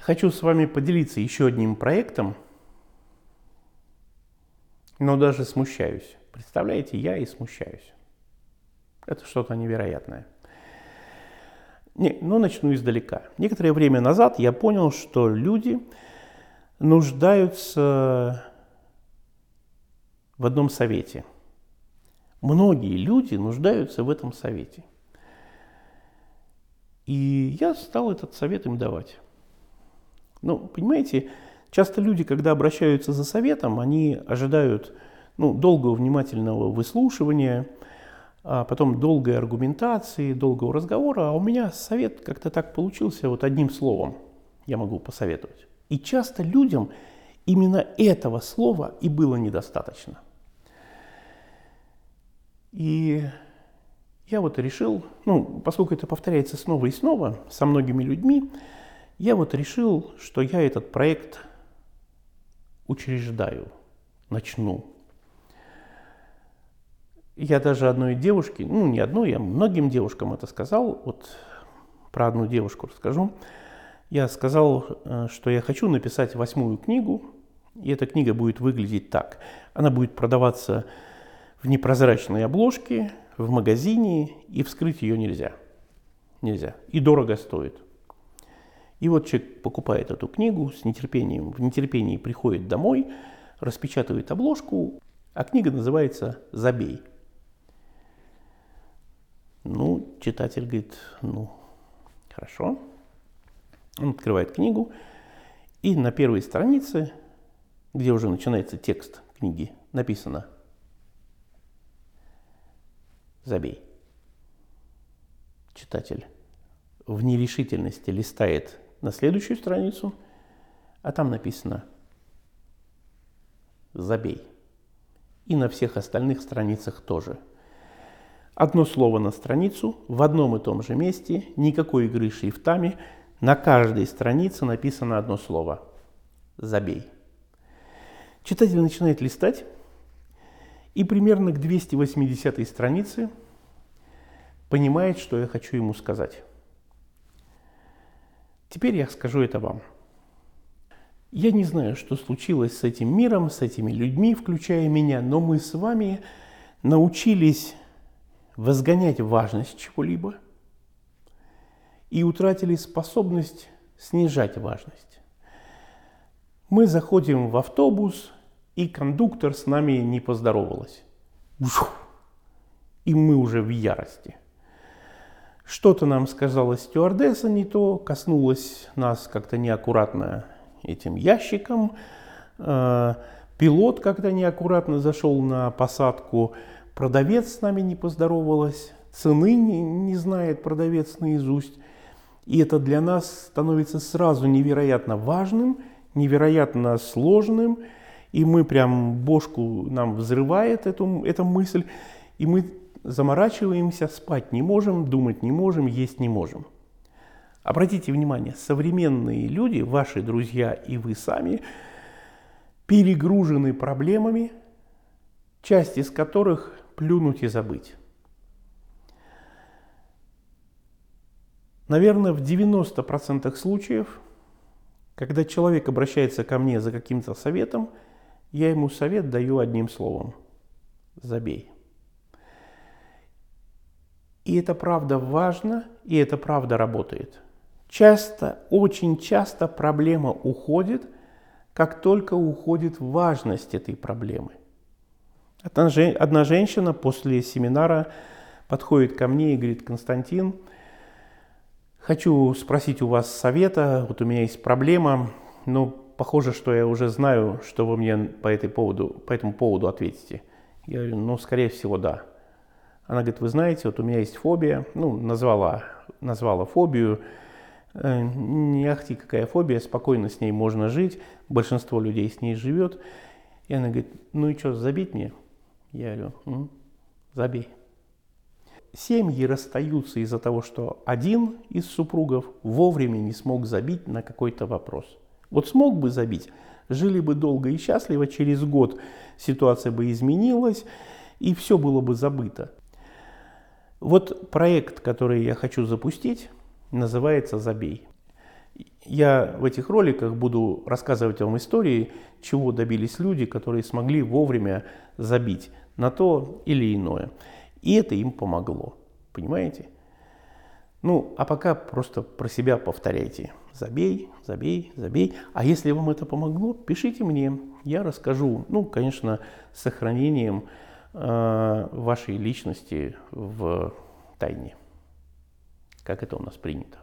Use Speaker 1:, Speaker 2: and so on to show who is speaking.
Speaker 1: Хочу с вами поделиться еще одним проектом, но даже смущаюсь. Представляете, я и смущаюсь. Это что-то невероятное. Не, ну, начну издалека. Некоторое время назад я понял, что люди нуждаются в одном совете. Многие люди нуждаются в этом совете. И я стал этот совет им давать. Ну, понимаете, часто люди, когда обращаются за советом, они ожидают ну, долгого внимательного выслушивания, а потом долгой аргументации, долгого разговора, а у меня совет как-то так получился, вот одним словом я могу посоветовать. И часто людям именно этого слова и было недостаточно. И я вот решил, ну, поскольку это повторяется снова и снова со многими людьми, я вот решил, что я этот проект учреждаю, начну. Я даже одной девушке, ну не одной, я многим девушкам это сказал, вот про одну девушку расскажу. Я сказал, э, что я хочу написать восьмую книгу, и эта книга будет выглядеть так. Она будет продаваться в непрозрачной обложке, в магазине, и вскрыть ее нельзя. Нельзя. И дорого стоит. И вот человек покупает эту книгу с нетерпением, в нетерпении приходит домой, распечатывает обложку, а книга называется «Забей». Ну, читатель говорит, ну, хорошо. Он открывает книгу, и на первой странице, где уже начинается текст книги, написано забей. Читатель в нерешительности листает на следующую страницу, а там написано «забей». И на всех остальных страницах тоже. Одно слово на страницу, в одном и том же месте, никакой игры шрифтами, на каждой странице написано одно слово «забей». Читатель начинает листать, и примерно к 280 странице понимает, что я хочу ему сказать. Теперь я скажу это вам. Я не знаю, что случилось с этим миром, с этими людьми, включая меня, но мы с вами научились возгонять важность чего-либо и утратили способность снижать важность. Мы заходим в автобус, и кондуктор с нами не поздоровалась. И мы уже в ярости. Что-то нам сказала стюардесса не то, коснулась нас как-то неаккуратно этим ящиком. Э, пилот как-то неаккуратно зашел на посадку. Продавец с нами не поздоровалась. Цены не, не знает продавец наизусть. И это для нас становится сразу невероятно важным, невероятно сложным – и мы прям бошку нам взрывает эту, эта мысль, и мы заморачиваемся, спать не можем, думать не можем, есть не можем. Обратите внимание, современные люди, ваши друзья и вы сами, перегружены проблемами, часть из которых плюнуть и забыть. Наверное, в 90% случаев, когда человек обращается ко мне за каким-то советом, я ему совет даю одним словом. Забей. И это правда важно, и это правда работает. Часто, очень часто проблема уходит, как только уходит важность этой проблемы. Одна, женщина после семинара подходит ко мне и говорит, Константин, хочу спросить у вас совета, вот у меня есть проблема, но похоже, что я уже знаю, что вы мне по, этой поводу, по этому поводу ответите. Я говорю, ну, скорее всего, да. Она говорит, вы знаете, вот у меня есть фобия, ну, назвала, назвала фобию. Э, не ахти какая фобия, спокойно с ней можно жить, большинство людей с ней живет. И она говорит, ну и что, забить мне? Я говорю, М, забей. Семьи расстаются из-за того, что один из супругов вовремя не смог забить на какой-то вопрос – вот смог бы забить, жили бы долго и счастливо, через год ситуация бы изменилась, и все было бы забыто. Вот проект, который я хочу запустить, называется «Забей». Я в этих роликах буду рассказывать вам истории, чего добились люди, которые смогли вовремя забить на то или иное. И это им помогло. Понимаете? Ну, а пока просто про себя повторяйте. Забей, забей, забей. А если вам это помогло, пишите мне. Я расскажу. Ну, конечно, с сохранением вашей личности в тайне. Как это у нас принято.